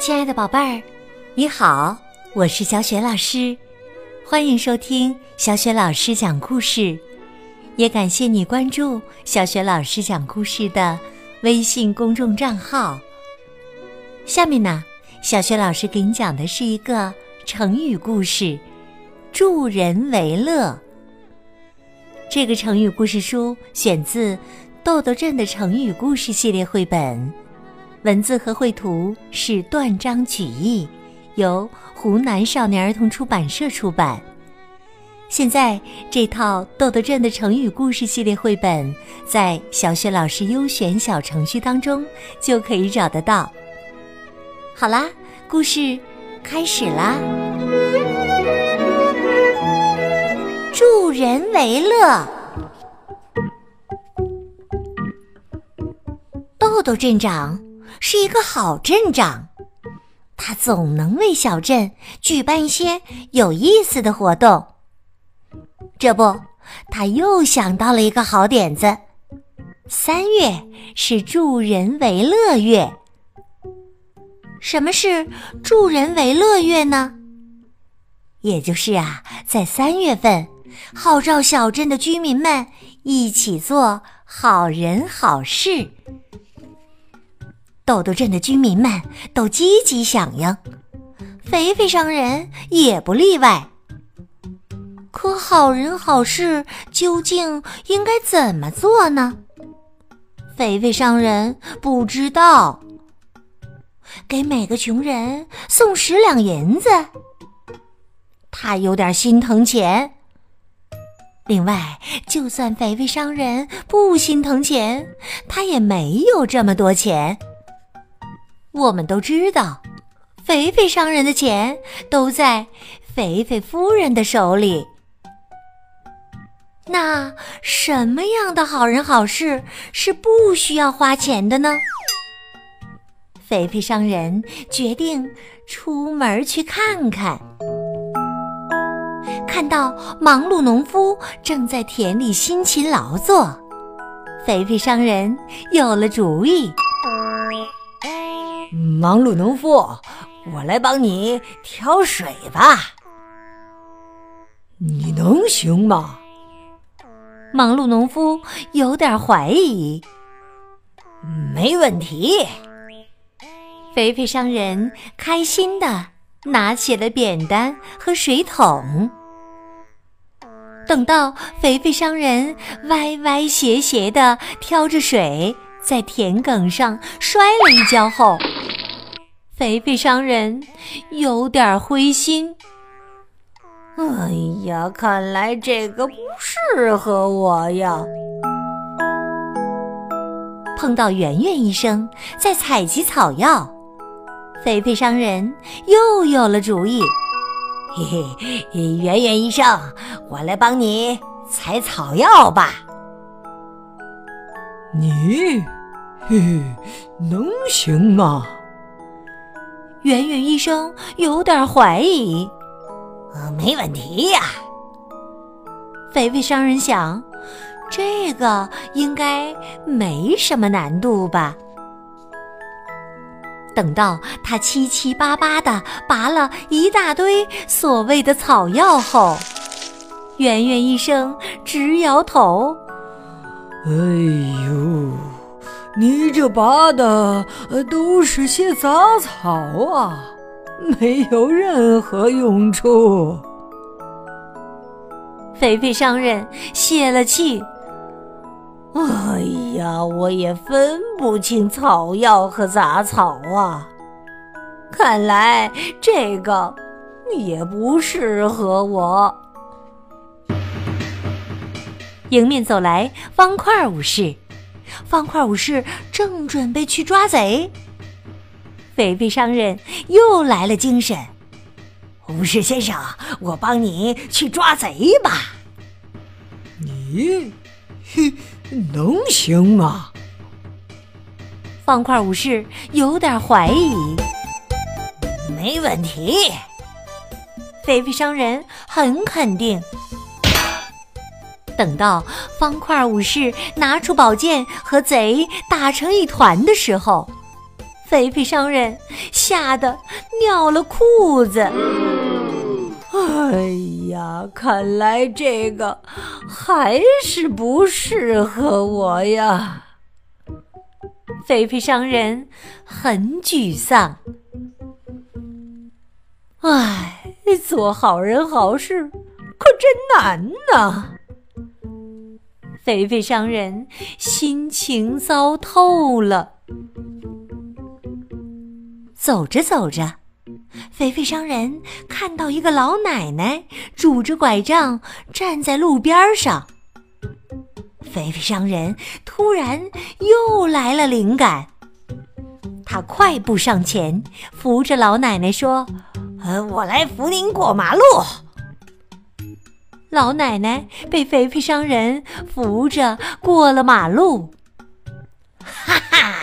亲爱的宝贝儿，你好，我是小雪老师，欢迎收听小雪老师讲故事，也感谢你关注小雪老师讲故事的微信公众账号。下面呢，小雪老师给你讲的是一个成语故事“助人为乐”。这个成语故事书选自《豆豆镇的成语故事系列绘本，文字和绘图是断章取义，由湖南少年儿童出版社出版。现在这套《豆豆镇的成语故事系列绘本在小雪老师优选小程序当中就可以找得到。好啦，故事开始啦！助人为乐。豆豆镇长是一个好镇长，他总能为小镇举办一些有意思的活动。这不，他又想到了一个好点子。三月是助人为乐月。什么是助人为乐月呢？也就是啊，在三月份。号召小镇的居民们一起做好人好事。豆豆镇的居民们都积极响应，肥肥商人也不例外。可好人好事究竟应该怎么做呢？肥肥商人不知道。给每个穷人送十两银子，他有点心疼钱。另外，就算肥肥商人不心疼钱，他也没有这么多钱。我们都知道，肥肥商人的钱都在肥肥夫人的手里。那什么样的好人好事是不需要花钱的呢？肥肥商人决定出门去看看。看到忙碌农夫正在田里辛勤劳作，肥肥商人有了主意。忙碌农夫，我来帮你挑水吧。你能行吗？忙碌农夫有点怀疑。没问题。肥肥商人开心的拿起了扁担和水桶。等到肥肥商人歪歪斜斜地挑着水在田埂上摔了一跤后，肥肥商人有点灰心。哎呀，看来这个不适合我呀！碰到圆圆医生在采集草药，肥肥商人又有了主意。嘿嘿，圆圆医生，我来帮你采草药吧。你，嘿嘿，能行吗？圆圆医生有点怀疑。呃，没问题呀。肥肥商人想，这个应该没什么难度吧。等到他七七八八的拔了一大堆所谓的草药后，圆圆医生直摇头：“哎呦，你这拔的都是些杂草啊，没有任何用处。”肥肥商人泄了气。哎呀，我也分不清草药和杂草啊！看来这个也不适合我。迎面走来方块武士，方块武士正准备去抓贼，肥肥商人又来了精神。武士先生，我帮你去抓贼吧。你，嘿。能行吗？方块武士有点怀疑。没问题。肥肥商人很肯定。等到方块武士拿出宝剑和贼打成一团的时候，肥肥商人吓得尿了裤子。哎呀，看来这个还是不适合我呀！肥肥商人很沮丧。唉，做好人好事可真难呐！肥肥商人心情糟透了。走着走着，肥肥商人看到一个老奶奶拄着拐杖站在路边上。肥肥商人突然又来了灵感，他快步上前，扶着老奶奶说：“呃，我来扶您过马路。”老奶奶被肥肥商人扶着过了马路。哈哈，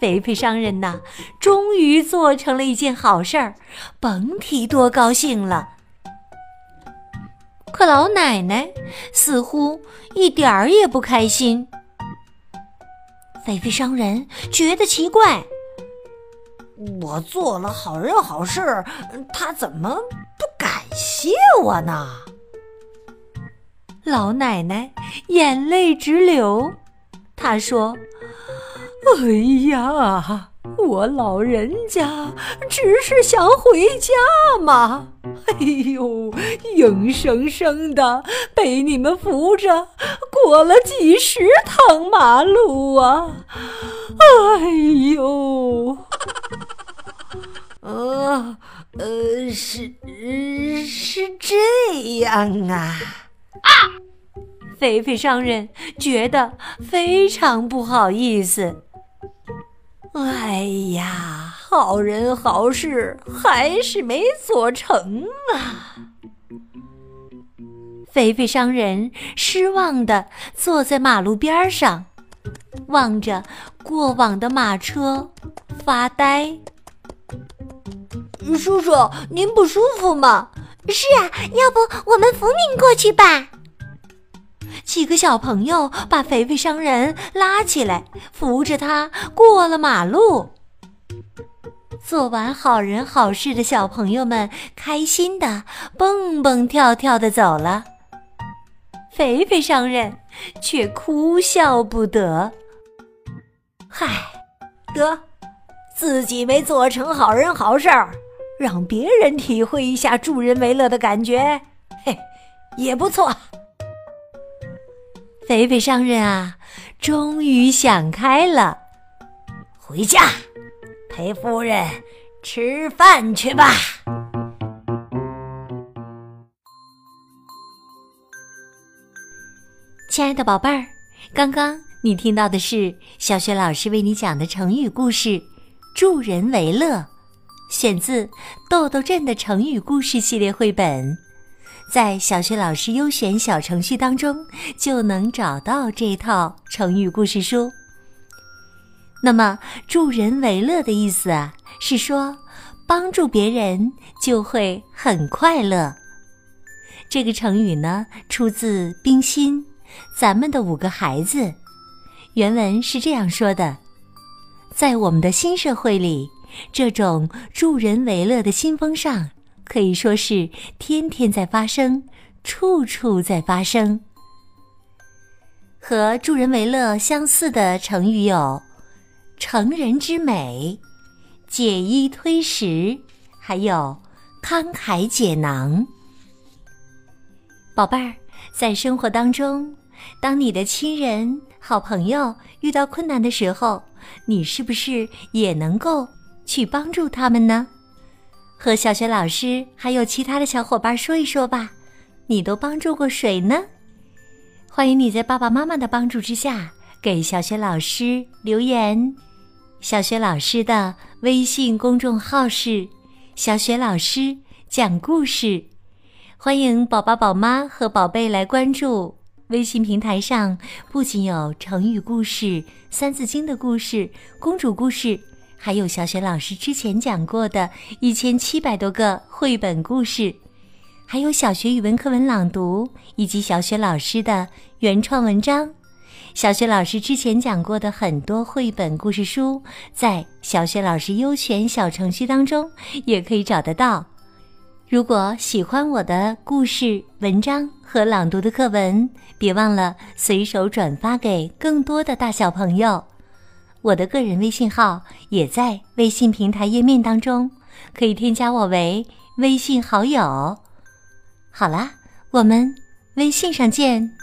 肥肥商人呐，终于做成了一件好事儿，甭提多高兴了。可老奶奶似乎一点儿也不开心。肥肥商人觉得奇怪：我做了好人好事，他怎么不感谢我呢？老奶奶眼泪直流，她说：“哎呀，我老人家只是想回家嘛！哎呦，硬生生的被你们扶着过了几十趟马路啊！哎呦，呃呃，是是这样啊。”啊！肥肥商人觉得非常不好意思。哎呀，好人好事还是没做成啊！肥肥商人失望的坐在马路边上，望着过往的马车发呆。叔叔，您不舒服吗？是啊，要不我们扶您过去吧？几个小朋友把肥肥商人拉起来，扶着他过了马路。做完好人好事的小朋友们开心的蹦蹦跳跳的走了，肥肥商人却哭笑不得。嗨，得，自己没做成好人好事儿。让别人体会一下助人为乐的感觉，嘿，也不错。肥肥商人啊，终于想开了，回家陪夫人吃饭去吧。亲爱的宝贝儿，刚刚你听到的是小雪老师为你讲的成语故事《助人为乐》。选自《豆豆镇的成语故事》系列绘本，在小学老师优选小程序当中就能找到这套成语故事书。那么“助人为乐”的意思啊，是说帮助别人就会很快乐。这个成语呢，出自冰心《咱们的五个孩子》，原文是这样说的：“在我们的新社会里。”这种助人为乐的新风尚，可以说是天天在发生，处处在发生。和助人为乐相似的成语有“成人之美”“解衣推食”，还有“慷慨解囊”。宝贝儿，在生活当中，当你的亲人、好朋友遇到困难的时候，你是不是也能够？去帮助他们呢？和小学老师还有其他的小伙伴说一说吧。你都帮助过谁呢？欢迎你在爸爸妈妈的帮助之下给小雪老师留言。小雪老师的微信公众号是“小雪老师讲故事”，欢迎宝宝、宝妈和宝贝来关注。微信平台上不仅有成语故事、三字经的故事、公主故事。还有小雪老师之前讲过的一千七百多个绘本故事，还有小学语文课文朗读以及小雪老师的原创文章。小雪老师之前讲过的很多绘本故事书，在小雪老师优选小程序当中也可以找得到。如果喜欢我的故事、文章和朗读的课文，别忘了随手转发给更多的大小朋友。我的个人微信号也在微信平台页面当中，可以添加我为微信好友。好啦，我们微信上见。